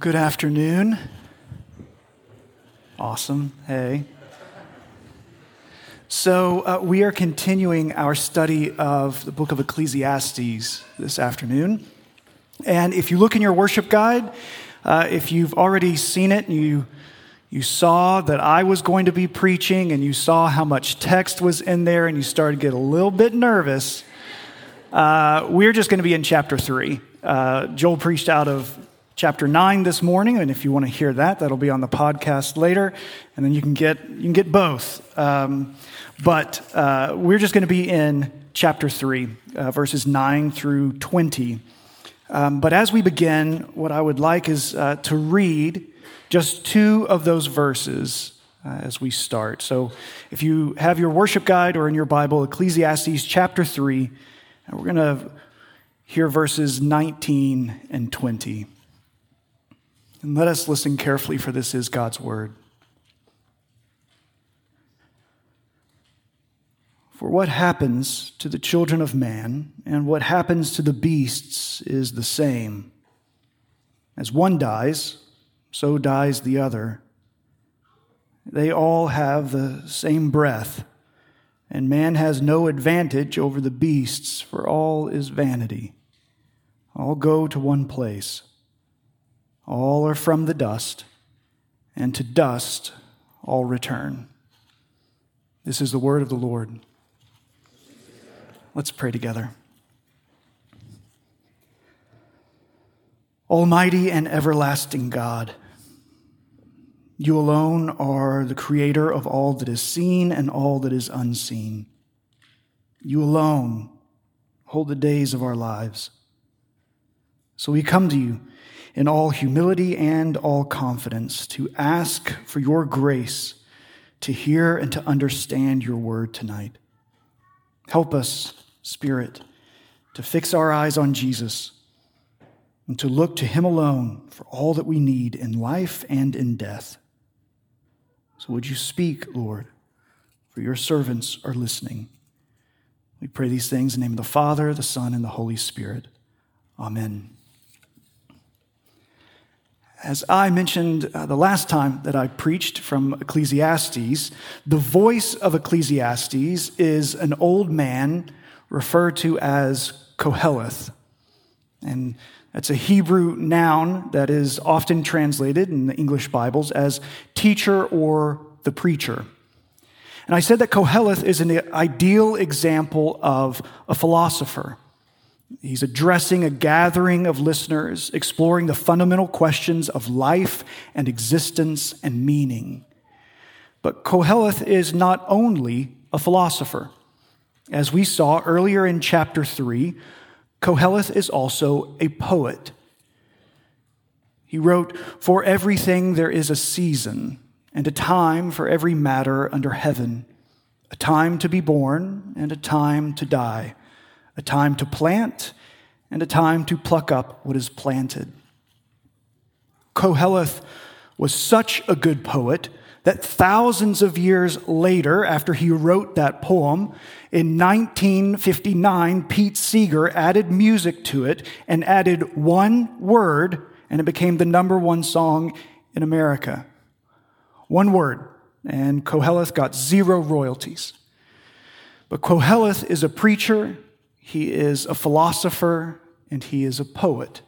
Good afternoon. Awesome. Hey. So, uh, we are continuing our study of the book of Ecclesiastes this afternoon. And if you look in your worship guide, uh, if you've already seen it and you, you saw that I was going to be preaching and you saw how much text was in there and you started to get a little bit nervous, uh, we're just going to be in chapter 3. Uh, Joel preached out of chapter 9 this morning, and if you want to hear that, that'll be on the podcast later, and then you can get, you can get both. Um, but uh, we're just going to be in chapter 3, uh, verses 9 through 20. Um, but as we begin, what I would like is uh, to read just two of those verses uh, as we start. So if you have your worship guide or in your Bible, Ecclesiastes chapter 3, we're going to hear verses 19 and 20. And let us listen carefully, for this is God's word. For what happens to the children of man and what happens to the beasts is the same. As one dies, so dies the other. They all have the same breath, and man has no advantage over the beasts, for all is vanity. All go to one place. All are from the dust, and to dust all return. This is the word of the Lord. Let's pray together. Almighty and everlasting God, you alone are the creator of all that is seen and all that is unseen. You alone hold the days of our lives. So we come to you in all humility and all confidence to ask for your grace to hear and to understand your word tonight. Help us, Spirit, to fix our eyes on Jesus and to look to him alone for all that we need in life and in death. So would you speak, Lord, for your servants are listening. We pray these things in the name of the Father, the Son, and the Holy Spirit. Amen. As I mentioned uh, the last time that I preached from Ecclesiastes, the voice of Ecclesiastes is an old man referred to as Koheleth. And that's a Hebrew noun that is often translated in the English Bibles as teacher or the preacher. And I said that Koheleth is an ideal example of a philosopher. He's addressing a gathering of listeners, exploring the fundamental questions of life and existence and meaning. But Koheleth is not only a philosopher. As we saw earlier in chapter 3, Koheleth is also a poet. He wrote, For everything there is a season, and a time for every matter under heaven, a time to be born, and a time to die a time to plant and a time to pluck up what is planted. Koheleth was such a good poet that thousands of years later, after he wrote that poem, in 1959, Pete Seeger added music to it and added one word, and it became the number one song in America. One word, and Koheleth got zero royalties. But Koheleth is a preacher he is a philosopher, and he is a poet.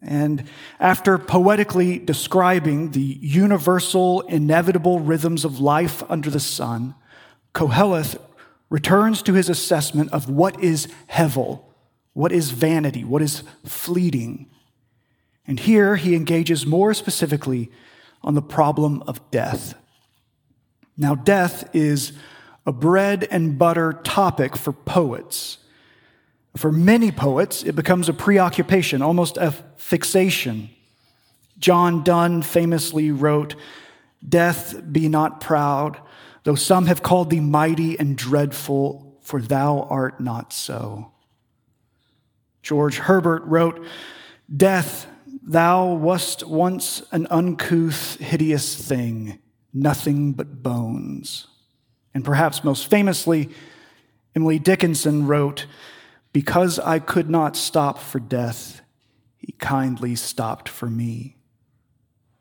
And after poetically describing the universal, inevitable rhythms of life under the sun, Koheleth returns to his assessment of what is hevel, what is vanity, what is fleeting. And here he engages more specifically on the problem of death. Now, death is a bread and butter topic for poets. For many poets, it becomes a preoccupation, almost a fixation. John Donne famously wrote, Death, be not proud, though some have called thee mighty and dreadful, for thou art not so. George Herbert wrote, Death, thou wast once an uncouth, hideous thing, nothing but bones. And perhaps most famously, Emily Dickinson wrote, Because I could not stop for death, he kindly stopped for me.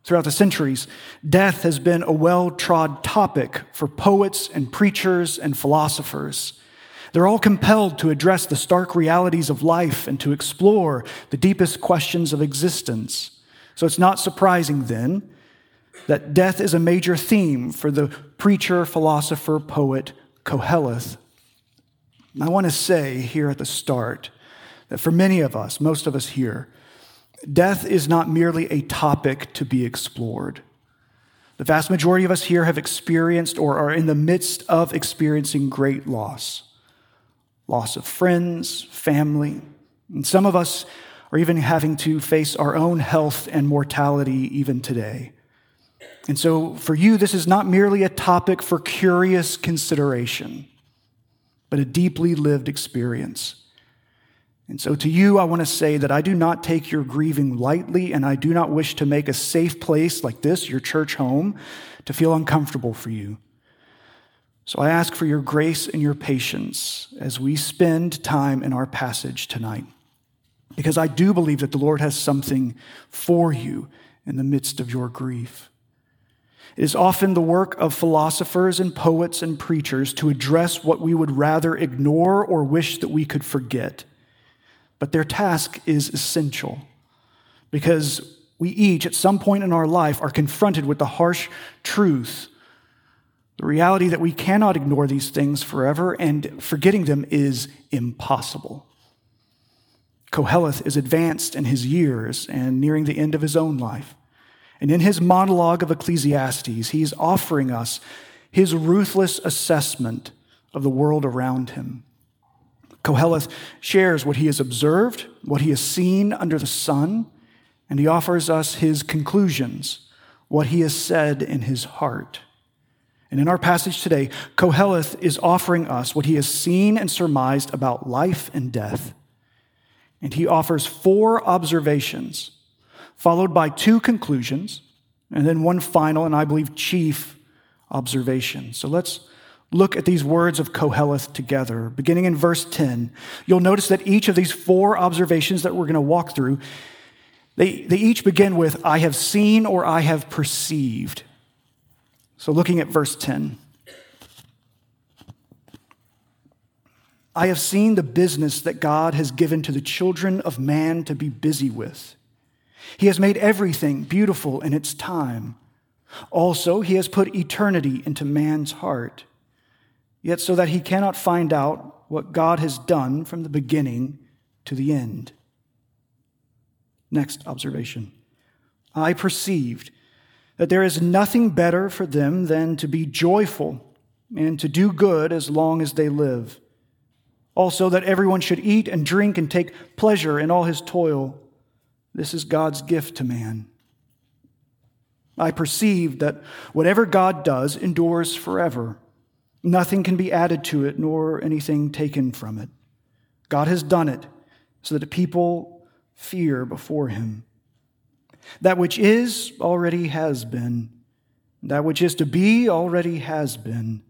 Throughout the centuries, death has been a well trod topic for poets and preachers and philosophers. They're all compelled to address the stark realities of life and to explore the deepest questions of existence. So it's not surprising then that death is a major theme for the preacher, philosopher, poet Koheleth. I want to say here at the start that for many of us, most of us here, death is not merely a topic to be explored. The vast majority of us here have experienced or are in the midst of experiencing great loss loss of friends, family, and some of us are even having to face our own health and mortality even today. And so, for you, this is not merely a topic for curious consideration, but a deeply lived experience. And so, to you, I want to say that I do not take your grieving lightly, and I do not wish to make a safe place like this, your church home, to feel uncomfortable for you. So, I ask for your grace and your patience as we spend time in our passage tonight, because I do believe that the Lord has something for you in the midst of your grief. It is often the work of philosophers and poets and preachers to address what we would rather ignore or wish that we could forget. But their task is essential because we each, at some point in our life, are confronted with the harsh truth, the reality that we cannot ignore these things forever, and forgetting them is impossible. Koheleth is advanced in his years and nearing the end of his own life. And in his monologue of Ecclesiastes, he is offering us his ruthless assessment of the world around him. Koheleth shares what he has observed, what he has seen under the sun, and he offers us his conclusions, what he has said in his heart. And in our passage today, Koheleth is offering us what he has seen and surmised about life and death. And he offers four observations, followed by two conclusions, and then one final and I believe chief observation. So let's look at these words of Koheleth together. Beginning in verse 10, you'll notice that each of these four observations that we're going to walk through, they, they each begin with, I have seen or I have perceived. So looking at verse 10, I have seen the business that God has given to the children of man to be busy with. He has made everything beautiful in its time. Also, he has put eternity into man's heart yet so that he cannot find out what God has done from the beginning to the end. Next observation I perceived that there is nothing better for them than to be joyful and to do good as long as they live. Also, that everyone should eat and drink and take pleasure in all his toil. This is God's gift to man. I perceived that whatever God does endures forever. Nothing can be added to it, nor anything taken from it. God has done it so that people fear before him. That which is already has been, that which is to be already has been,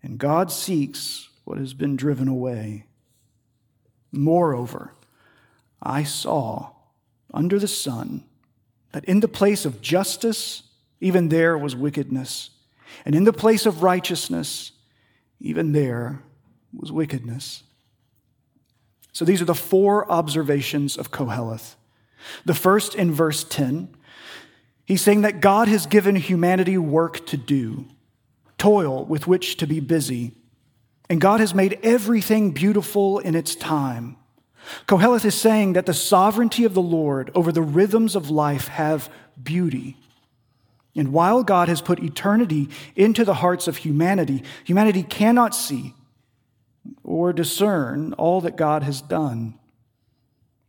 and God seeks what has been driven away. Moreover, I saw under the sun that in the place of justice, even there was wickedness, and in the place of righteousness, even there was wickedness. So these are the four observations of Koheleth. The first in verse 10, he's saying that God has given humanity work to do, toil with which to be busy, and God has made everything beautiful in its time. Koheleth is saying that the sovereignty of the Lord over the rhythms of life have beauty. And while God has put eternity into the hearts of humanity, humanity cannot see or discern all that God has done.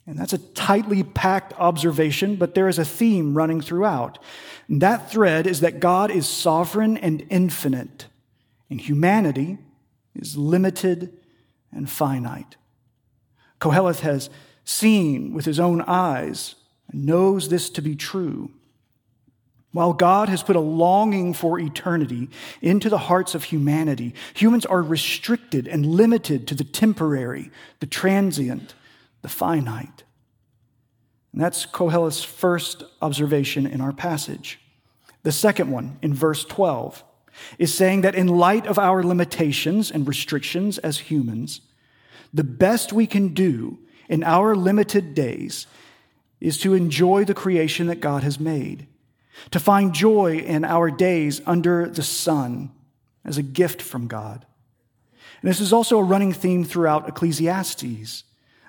And that's a tightly packed observation, but there is a theme running throughout. And that thread is that God is sovereign and infinite, and humanity is limited and finite. Koheleth has seen with his own eyes and knows this to be true. While God has put a longing for eternity into the hearts of humanity, humans are restricted and limited to the temporary, the transient, the finite. And that's Koheleth's first observation in our passage. The second one, in verse 12, is saying that in light of our limitations and restrictions as humans, the best we can do in our limited days is to enjoy the creation that God has made, to find joy in our days under the sun as a gift from God. And this is also a running theme throughout Ecclesiastes.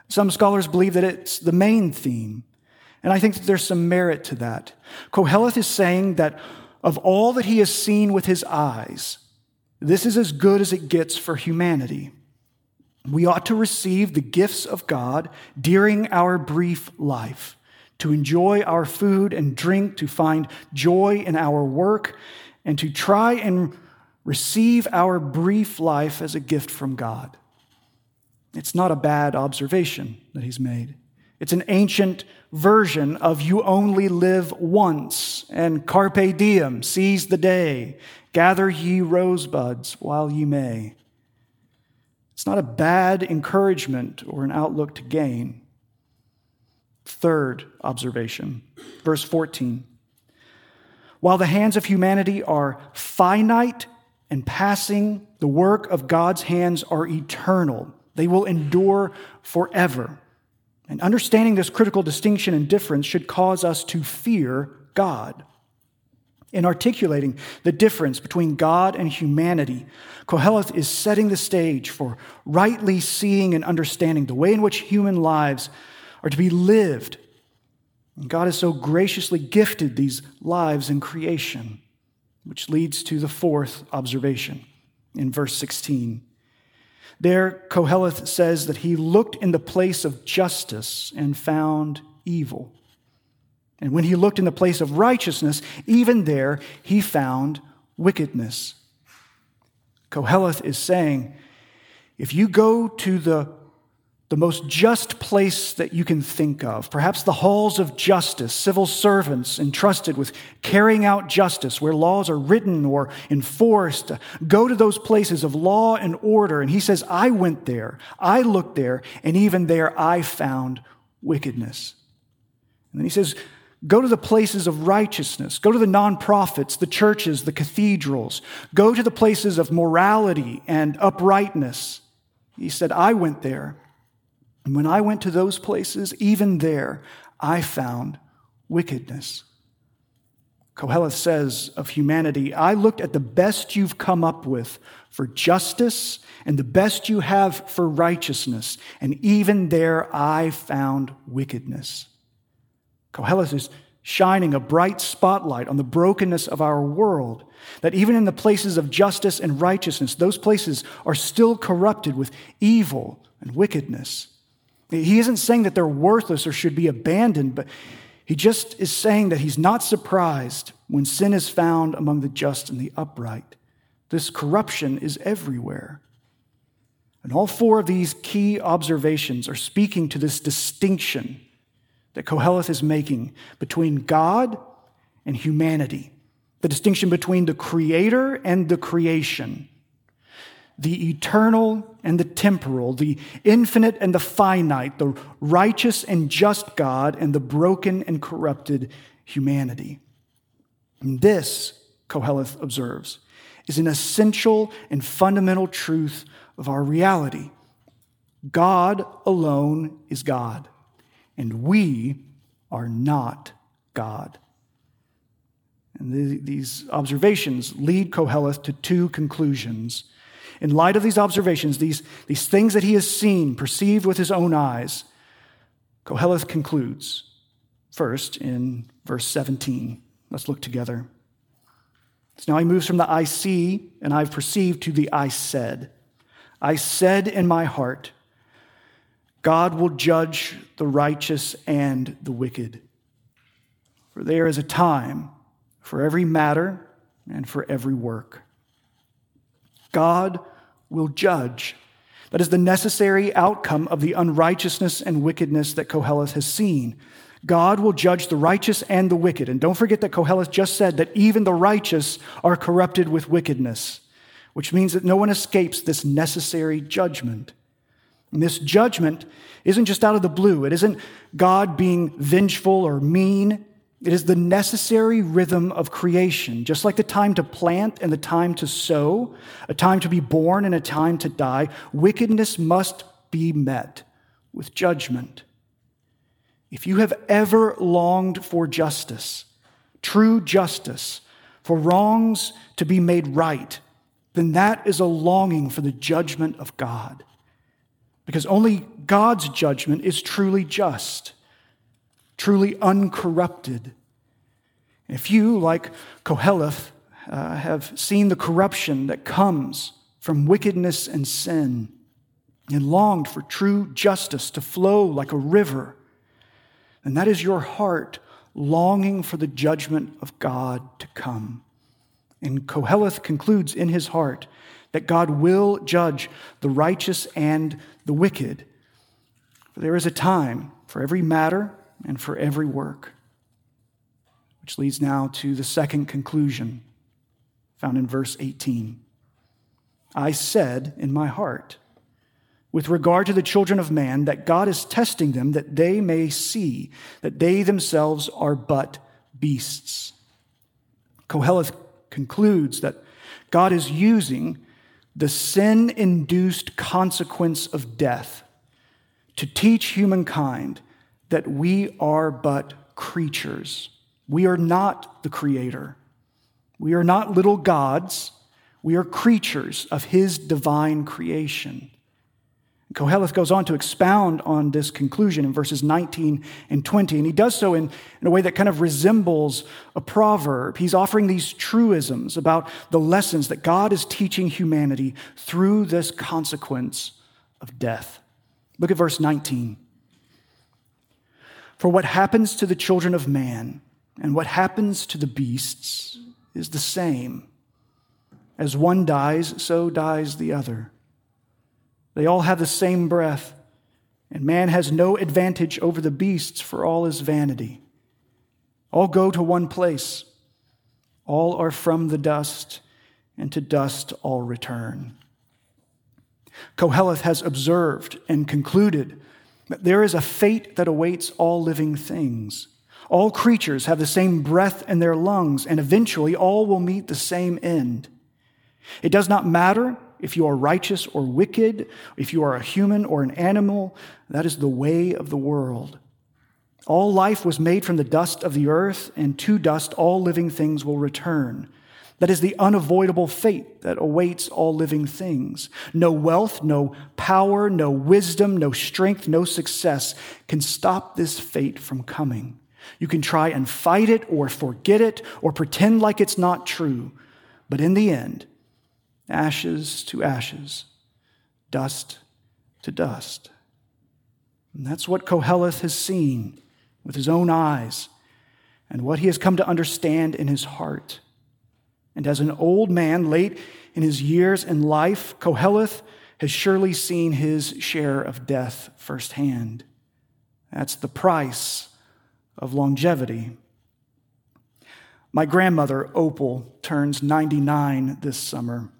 Some scholars believe that it's the main theme. And I think that there's some merit to that. Koheleth is saying that of all that he has seen with his eyes, this is as good as it gets for humanity. We ought to receive the gifts of God during our brief life, to enjoy our food and drink, to find joy in our work, and to try and receive our brief life as a gift from God. It's not a bad observation that he's made. It's an ancient version of you only live once and carpe diem, seize the day, gather ye rosebuds while ye may. It's not a bad encouragement or an outlook to gain. Third observation, verse 14. While the hands of humanity are finite and passing, the work of God's hands are eternal. They will endure forever. And understanding this critical distinction and difference should cause us to fear God. In articulating the difference between God and humanity, Koheleth is setting the stage for rightly seeing and understanding the way in which human lives are to be lived. And God has so graciously gifted these lives in creation, which leads to the fourth observation in verse 16. There, Koheleth says that he looked in the place of justice and found evil. And when he looked in the place of righteousness, even there he found wickedness. Koheleth is saying, if you go to the the most just place that you can think of, perhaps the halls of justice, civil servants entrusted with carrying out justice, where laws are written or enforced. Go to those places of law and order. And he says, I went there, I looked there, and even there I found wickedness. And then he says, Go to the places of righteousness. Go to the nonprofits, the churches, the cathedrals. Go to the places of morality and uprightness. He said, I went there. And when I went to those places, even there, I found wickedness. Koheleth says of humanity, I looked at the best you've come up with for justice and the best you have for righteousness, and even there I found wickedness. Koheleth is shining a bright spotlight on the brokenness of our world, that even in the places of justice and righteousness, those places are still corrupted with evil and wickedness. He isn't saying that they're worthless or should be abandoned, but he just is saying that he's not surprised when sin is found among the just and the upright. This corruption is everywhere. And all four of these key observations are speaking to this distinction that Koheleth is making between God and humanity, the distinction between the creator and the creation the eternal and the temporal, the infinite and the finite, the righteous and just God, and the broken and corrupted humanity. And this, Koheleth observes, is an essential and fundamental truth of our reality. God alone is God, and we are not God. And these observations lead Koheleth to two conclusions in light of these observations, these, these things that he has seen, perceived with his own eyes, Koheleth concludes first in verse 17. Let's look together. So now he moves from the I see and I've perceived to the I said. I said in my heart, God will judge the righteous and the wicked. For there is a time for every matter and for every work. God will judge. That is the necessary outcome of the unrighteousness and wickedness that Koheleth has seen. God will judge the righteous and the wicked. And don't forget that Koheleth just said that even the righteous are corrupted with wickedness, which means that no one escapes this necessary judgment. And this judgment isn't just out of the blue. It isn't God being vengeful or mean. It is the necessary rhythm of creation, just like the time to plant and the time to sow, a time to be born and a time to die. Wickedness must be met with judgment. If you have ever longed for justice, true justice, for wrongs to be made right, then that is a longing for the judgment of God. Because only God's judgment is truly just, truly uncorrupted. If you, like Koheleth, uh, have seen the corruption that comes from wickedness and sin, and longed for true justice to flow like a river, then that is your heart longing for the judgment of God to come. And Koheleth concludes in his heart that God will judge the righteous and the wicked. For there is a time for every matter and for every work. Which leads now to the second conclusion found in verse 18. I said in my heart, with regard to the children of man, that God is testing them that they may see that they themselves are but beasts. Koheleth concludes that God is using the sin induced consequence of death to teach humankind that we are but creatures. We are not the creator. We are not little gods. We are creatures of his divine creation. Koheleth goes on to expound on this conclusion in verses 19 and 20, and he does so in, in a way that kind of resembles a proverb. He's offering these truisms about the lessons that God is teaching humanity through this consequence of death. Look at verse 19. For what happens to the children of man and what happens to the beasts is the same. As one dies, so dies the other. They all have the same breath, and man has no advantage over the beasts for all his vanity. All go to one place. All are from the dust, and to dust all return. Koheleth has observed and concluded that there is a fate that awaits all living things. All creatures have the same breath in their lungs, and eventually all will meet the same end. It does not matter if you are righteous or wicked, if you are a human or an animal, that is the way of the world. All life was made from the dust of the earth, and to dust all living things will return. That is the unavoidable fate that awaits all living things. No wealth, no power, no wisdom, no strength, no success can stop this fate from coming. You can try and fight it or forget it or pretend like it's not true. But in the end, ashes to ashes, dust to dust. And that's what Koheleth has seen with his own eyes and what he has come to understand in his heart. And as an old man, late in his years and life, Koheleth has surely seen his share of death firsthand. That's the price of longevity. My grandmother, Opal, turns 99 this summer.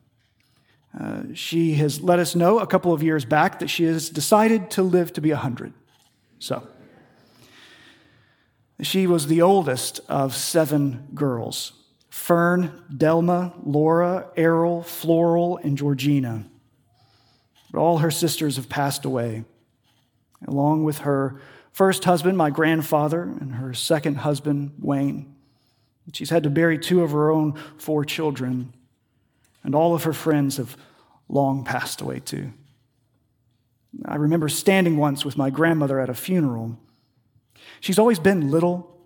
Uh, she has let us know a couple of years back that she has decided to live to be 100. So, she was the oldest of seven girls Fern, Delma, Laura, Errol, Floral, and Georgina. But all her sisters have passed away, along with her first husband, my grandfather, and her second husband, Wayne. She's had to bury two of her own four children and all of her friends have long passed away too. I remember standing once with my grandmother at a funeral. She's always been little,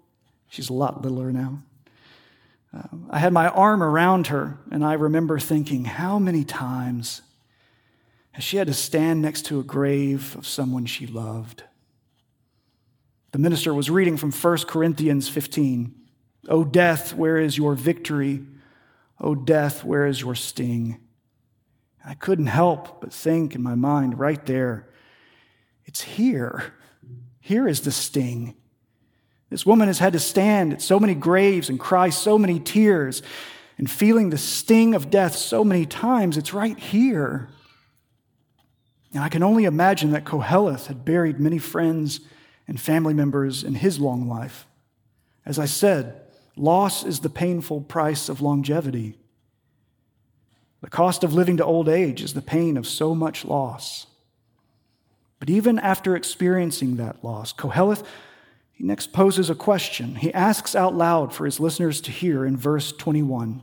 she's a lot littler now. Uh, I had my arm around her, and I remember thinking, how many times has she had to stand next to a grave of someone she loved? The minister was reading from 1 Corinthians 15. O death, where is your victory? O death, where is your sting? I couldn't help but think in my mind right there, it's here. Here is the sting. This woman has had to stand at so many graves and cry so many tears and feeling the sting of death so many times. It's right here. And I can only imagine that Koheleth had buried many friends and family members in his long life. As I said, loss is the painful price of longevity. The cost of living to old age is the pain of so much loss. But even after experiencing that loss, Koheleth, he next poses a question. He asks out loud for his listeners to hear in verse 21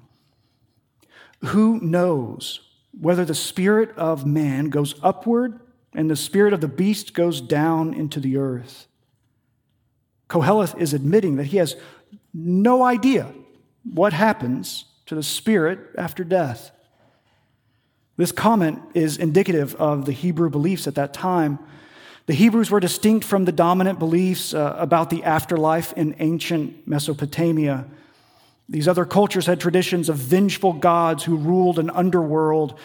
Who knows whether the spirit of man goes upward and the spirit of the beast goes down into the earth? Koheleth is admitting that he has no idea what happens to the spirit after death. This comment is indicative of the Hebrew beliefs at that time. The Hebrews were distinct from the dominant beliefs uh, about the afterlife in ancient Mesopotamia. These other cultures had traditions of vengeful gods who ruled an underworld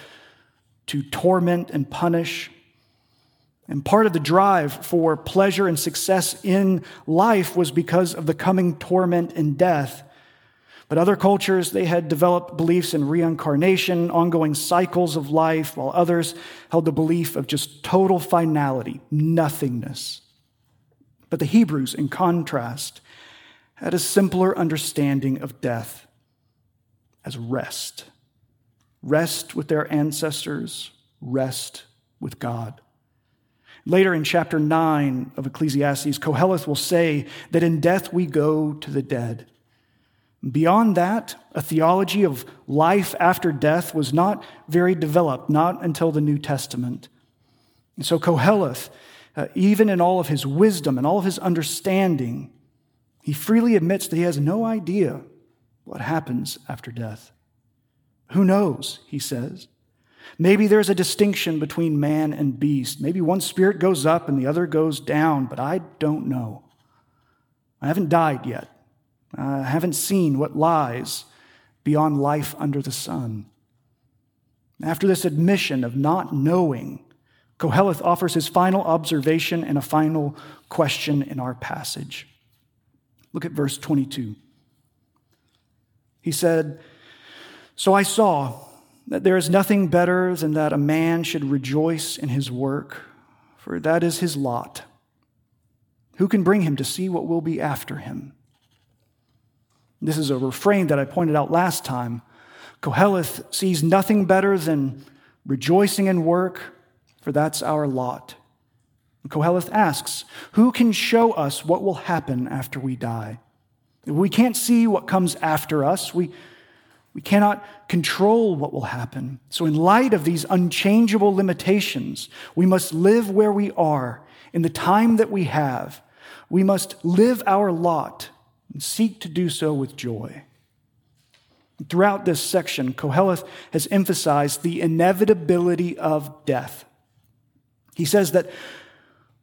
to torment and punish. And part of the drive for pleasure and success in life was because of the coming torment and death. But other cultures, they had developed beliefs in reincarnation, ongoing cycles of life, while others held the belief of just total finality, nothingness. But the Hebrews, in contrast, had a simpler understanding of death as rest rest with their ancestors, rest with God. Later in chapter 9 of Ecclesiastes, Koheleth will say that in death we go to the dead. Beyond that, a theology of life after death was not very developed, not until the New Testament. And so Koheleth, uh, even in all of his wisdom and all of his understanding, he freely admits that he has no idea what happens after death. Who knows, he says. Maybe there's a distinction between man and beast. Maybe one spirit goes up and the other goes down, but I don't know. I haven't died yet. I haven't seen what lies beyond life under the sun. After this admission of not knowing, Koheleth offers his final observation and a final question in our passage. Look at verse 22. He said, So I saw that there is nothing better than that a man should rejoice in his work, for that is his lot. Who can bring him to see what will be after him? This is a refrain that I pointed out last time. Koheleth sees nothing better than rejoicing in work, for that's our lot. And Koheleth asks, Who can show us what will happen after we die? We can't see what comes after us. We, we cannot control what will happen. So, in light of these unchangeable limitations, we must live where we are in the time that we have. We must live our lot and seek to do so with joy. Throughout this section, Koheleth has emphasized the inevitability of death. He says that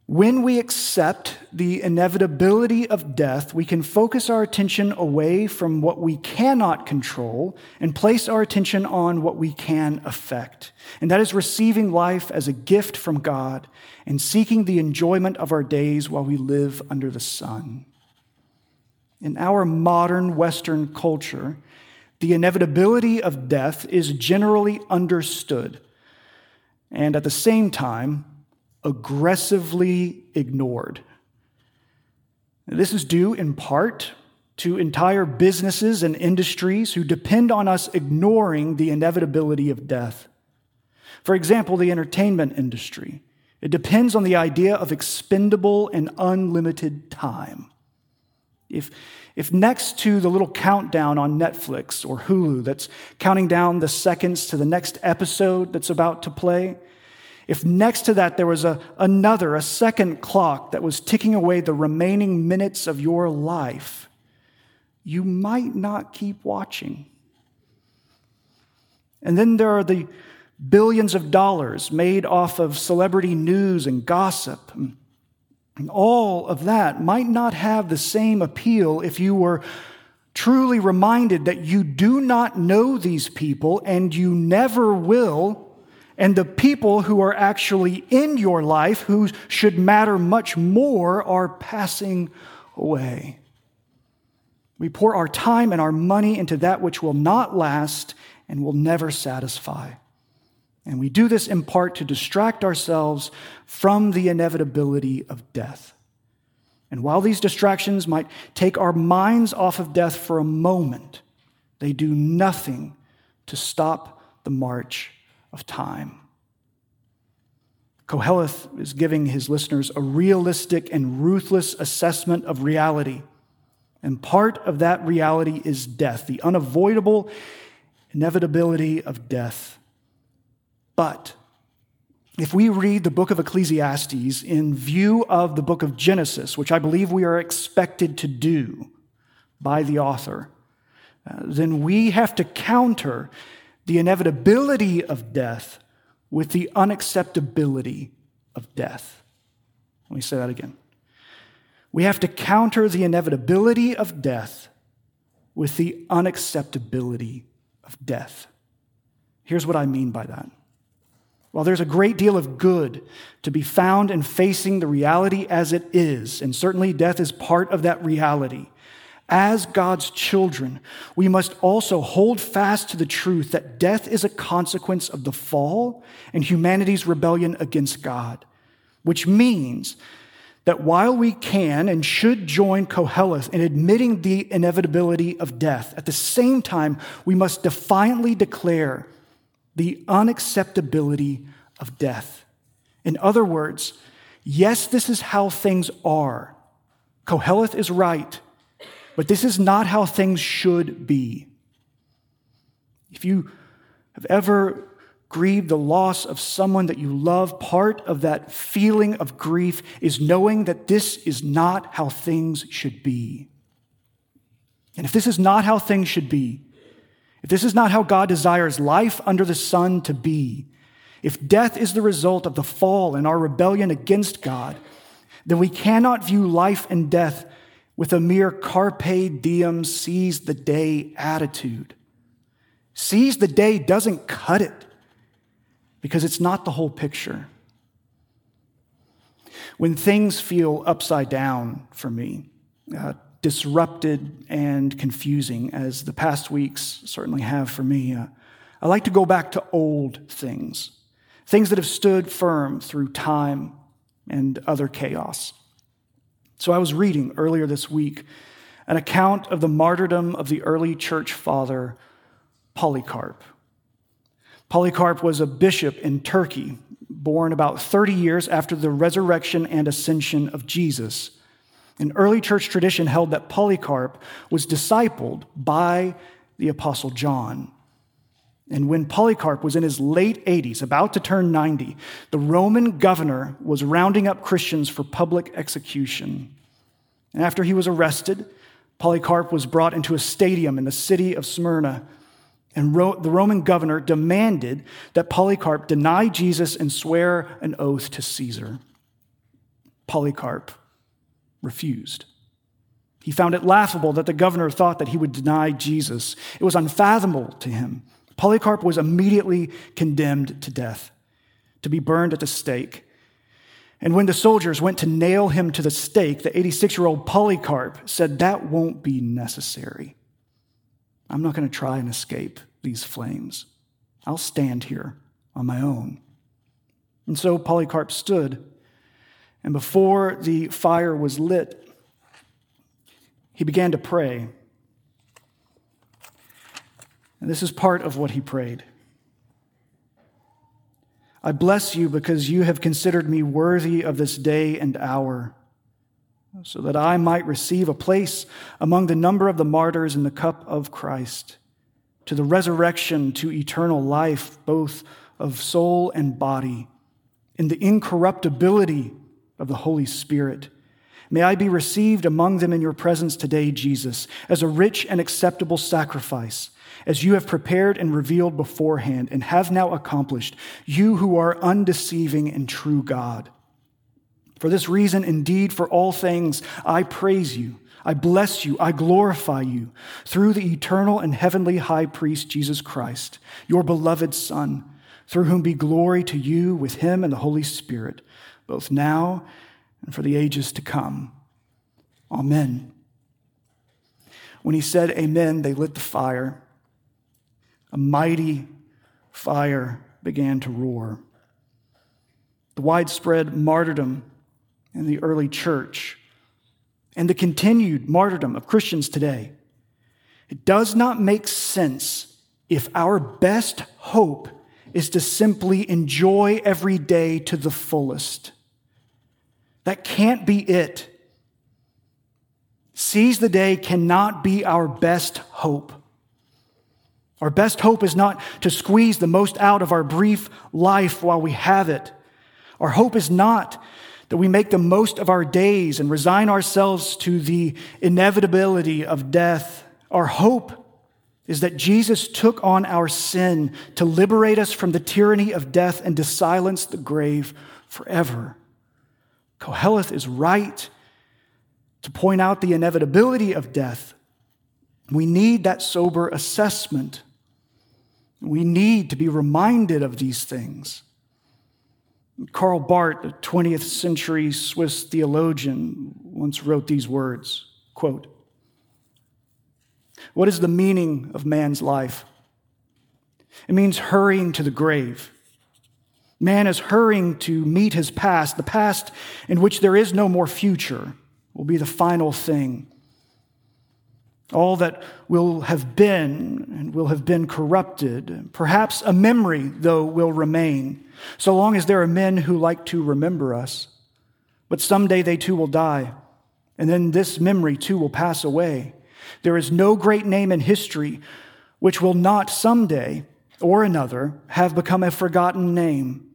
when we accept the inevitability of death, we can focus our attention away from what we cannot control and place our attention on what we can affect. And that is receiving life as a gift from God and seeking the enjoyment of our days while we live under the sun. In our modern Western culture, the inevitability of death is generally understood and at the same time aggressively ignored. This is due in part to entire businesses and industries who depend on us ignoring the inevitability of death. For example, the entertainment industry. It depends on the idea of expendable and unlimited time. If, if next to the little countdown on Netflix or Hulu that's counting down the seconds to the next episode that's about to play, if next to that there was a, another, a second clock that was ticking away the remaining minutes of your life, you might not keep watching. And then there are the billions of dollars made off of celebrity news and gossip. And all of that might not have the same appeal if you were truly reminded that you do not know these people and you never will. And the people who are actually in your life, who should matter much more, are passing away. We pour our time and our money into that which will not last and will never satisfy. And we do this in part to distract ourselves from the inevitability of death. And while these distractions might take our minds off of death for a moment, they do nothing to stop the march of time. Koheleth is giving his listeners a realistic and ruthless assessment of reality. And part of that reality is death, the unavoidable inevitability of death. But if we read the book of Ecclesiastes in view of the book of Genesis, which I believe we are expected to do by the author, uh, then we have to counter the inevitability of death with the unacceptability of death. Let me say that again. We have to counter the inevitability of death with the unacceptability of death. Here's what I mean by that. While there's a great deal of good to be found in facing the reality as it is, and certainly death is part of that reality, as God's children, we must also hold fast to the truth that death is a consequence of the fall and humanity's rebellion against God, which means that while we can and should join Koheleth in admitting the inevitability of death, at the same time, we must defiantly declare the unacceptability of death. In other words, yes, this is how things are. Koheleth is right. But this is not how things should be. If you have ever grieved the loss of someone that you love, part of that feeling of grief is knowing that this is not how things should be. And if this is not how things should be, if this is not how God desires life under the sun to be, if death is the result of the fall and our rebellion against God, then we cannot view life and death with a mere carpe diem, seize the day attitude. Seize the day doesn't cut it because it's not the whole picture. When things feel upside down for me, uh, disrupted and confusing, as the past weeks certainly have for me, uh, I like to go back to old things, things that have stood firm through time and other chaos. So I was reading earlier this week an account of the martyrdom of the early church father Polycarp. Polycarp was a bishop in Turkey, born about 30 years after the resurrection and ascension of Jesus. An early church tradition held that Polycarp was discipled by the Apostle John. And when Polycarp was in his late 80s, about to turn 90, the Roman governor was rounding up Christians for public execution. And after he was arrested, Polycarp was brought into a stadium in the city of Smyrna. And the Roman governor demanded that Polycarp deny Jesus and swear an oath to Caesar. Polycarp refused. He found it laughable that the governor thought that he would deny Jesus. It was unfathomable to him. Polycarp was immediately condemned to death, to be burned at the stake. And when the soldiers went to nail him to the stake, the 86 year old Polycarp said, That won't be necessary. I'm not going to try and escape these flames. I'll stand here on my own. And so Polycarp stood, and before the fire was lit, he began to pray. And this is part of what he prayed. I bless you because you have considered me worthy of this day and hour, so that I might receive a place among the number of the martyrs in the cup of Christ, to the resurrection, to eternal life, both of soul and body, in the incorruptibility of the Holy Spirit. May I be received among them in your presence today, Jesus, as a rich and acceptable sacrifice as you have prepared and revealed beforehand and have now accomplished, you who are undeceiving and true God. For this reason, indeed, for all things, I praise you. I bless you. I glorify you through the eternal and heavenly high priest, Jesus Christ, your beloved Son, through whom be glory to you with him and the Holy Spirit, both now and for the ages to come. Amen. When he said amen, they lit the fire a mighty fire began to roar. The widespread martyrdom in the early church and the continued martyrdom of Christians today. It does not make sense if our best hope is to simply enjoy every day to the fullest. That can't be it. Seize the day cannot be our best hope. Our best hope is not to squeeze the most out of our brief life while we have it. Our hope is not that we make the most of our days and resign ourselves to the inevitability of death. Our hope is that Jesus took on our sin to liberate us from the tyranny of death and to silence the grave forever. Koheleth is right to point out the inevitability of death. We need that sober assessment. We need to be reminded of these things. Karl Barth, a 20th century Swiss theologian, once wrote these words quote, What is the meaning of man's life? It means hurrying to the grave. Man is hurrying to meet his past, the past in which there is no more future, will be the final thing. All that will have been and will have been corrupted, perhaps a memory, though, will remain so long as there are men who like to remember us. But someday they too will die, and then this memory too will pass away. There is no great name in history which will not someday or another have become a forgotten name.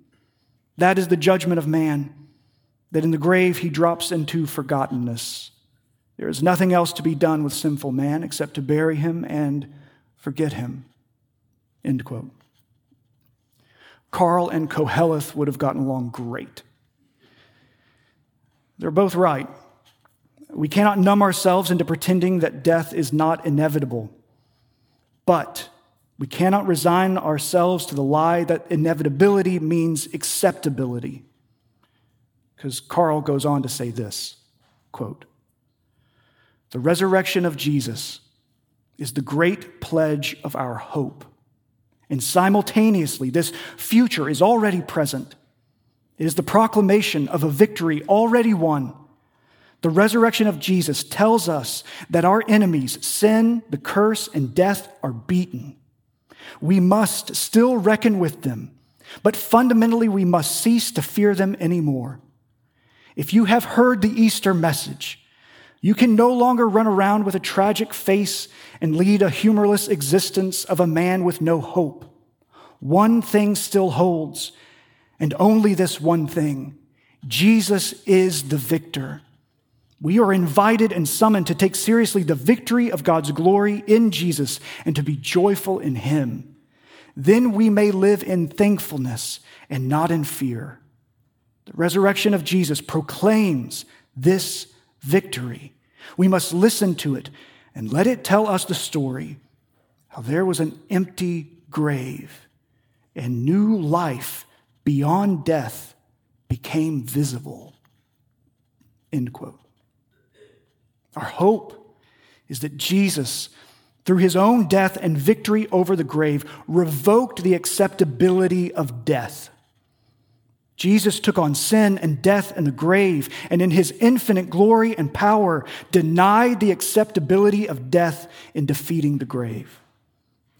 That is the judgment of man, that in the grave he drops into forgottenness. There is nothing else to be done with sinful man except to bury him and forget him. End quote. Karl and Koheleth would have gotten along great. They're both right. We cannot numb ourselves into pretending that death is not inevitable. But we cannot resign ourselves to the lie that inevitability means acceptability. Because Karl goes on to say this quote, The resurrection of Jesus is the great pledge of our hope and simultaneously, this future is already present. It is the proclamation of a victory already won. The resurrection of Jesus tells us that our enemies, sin, the curse, and death, are beaten. We must still reckon with them, but fundamentally, we must cease to fear them anymore. If you have heard the Easter message, you can no longer run around with a tragic face and lead a humorless existence of a man with no hope. One thing still holds, and only this one thing Jesus is the victor. We are invited and summoned to take seriously the victory of God's glory in Jesus and to be joyful in Him. Then we may live in thankfulness and not in fear. The resurrection of Jesus proclaims this victory. We must listen to it and let it tell us the story how there was an empty grave and new life beyond death became visible. End quote. Our hope is that Jesus, through his own death and victory over the grave, revoked the acceptability of death. Jesus took on sin and death and the grave, and in his infinite glory and power, denied the acceptability of death in defeating the grave.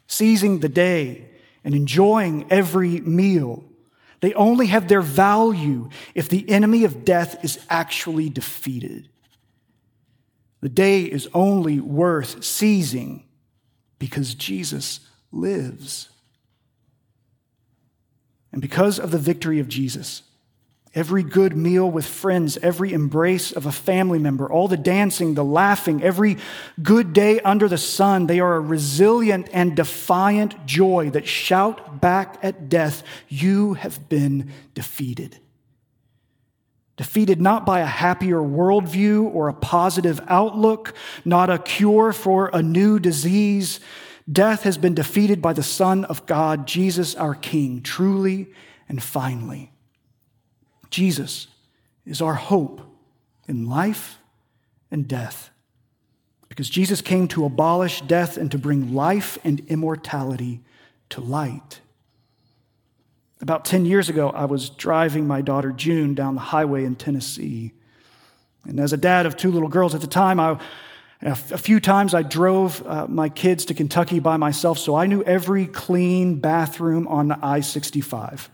Seizing the day and enjoying every meal, they only have their value if the enemy of death is actually defeated. The day is only worth seizing because Jesus lives. And because of the victory of Jesus, every good meal with friends, every embrace of a family member, all the dancing, the laughing, every good day under the sun, they are a resilient and defiant joy that shout back at death, You have been defeated. Defeated not by a happier worldview or a positive outlook, not a cure for a new disease, Death has been defeated by the Son of God, Jesus our King, truly and finally. Jesus is our hope in life and death because Jesus came to abolish death and to bring life and immortality to light. About 10 years ago, I was driving my daughter June down the highway in Tennessee. And as a dad of two little girls at the time, I, a few times I drove uh, my kids to Kentucky by myself, so I knew every clean bathroom on I 65.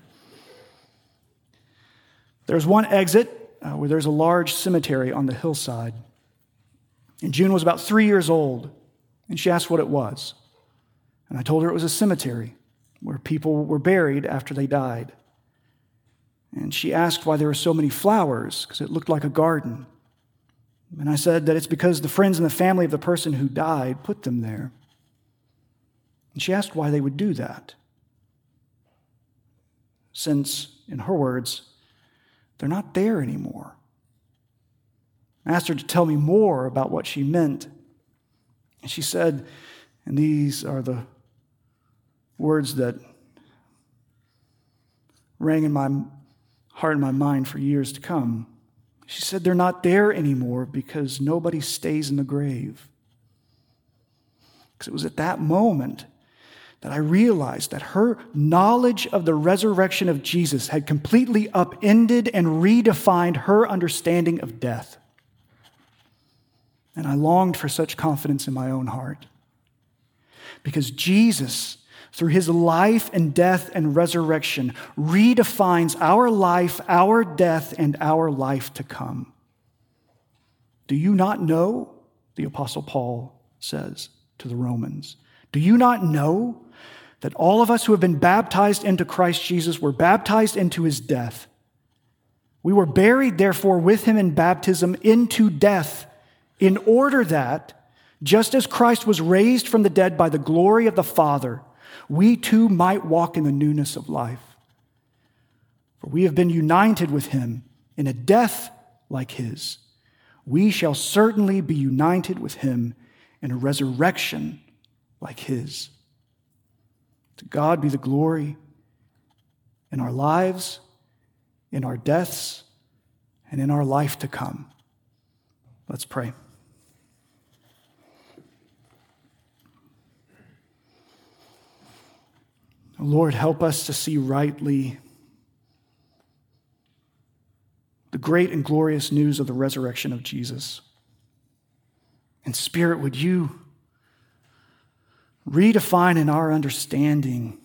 There's one exit uh, where there's a large cemetery on the hillside. And June was about three years old, and she asked what it was. And I told her it was a cemetery where people were buried after they died. And she asked why there were so many flowers, because it looked like a garden. And I said that it's because the friends and the family of the person who died put them there. And she asked why they would do that. Since, in her words, they're not there anymore. I asked her to tell me more about what she meant. And she said, and these are the words that rang in my heart and my mind for years to come. She said they're not there anymore because nobody stays in the grave. Because it was at that moment that I realized that her knowledge of the resurrection of Jesus had completely upended and redefined her understanding of death. And I longed for such confidence in my own heart. Because Jesus, through his life and death and resurrection, redefines our life, our death, and our life to come. Do you not know, the Apostle Paul says to the Romans, do you not know that all of us who have been baptized into Christ Jesus were baptized into his death? We were buried, therefore, with him in baptism into death, in order that, just as Christ was raised from the dead by the glory of the Father, we too might walk in the newness of life. For we have been united with him in a death like his. We shall certainly be united with him in a resurrection like his. To God be the glory in our lives, in our deaths, and in our life to come. Let's pray. Lord, help us to see rightly the great and glorious news of the resurrection of Jesus. And Spirit, would you redefine in our understanding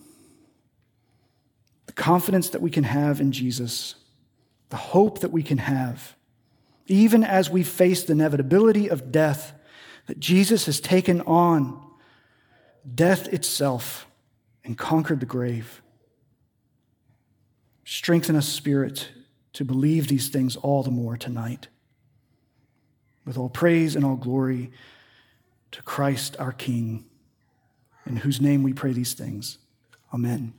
the confidence that we can have in Jesus, the hope that we can have, even as we face the inevitability of death, that Jesus has taken on death itself and conquered the grave. Strengthen us, Spirit, to believe these things all the more tonight. With all praise and all glory to Christ our King, in whose name we pray these things. Amen.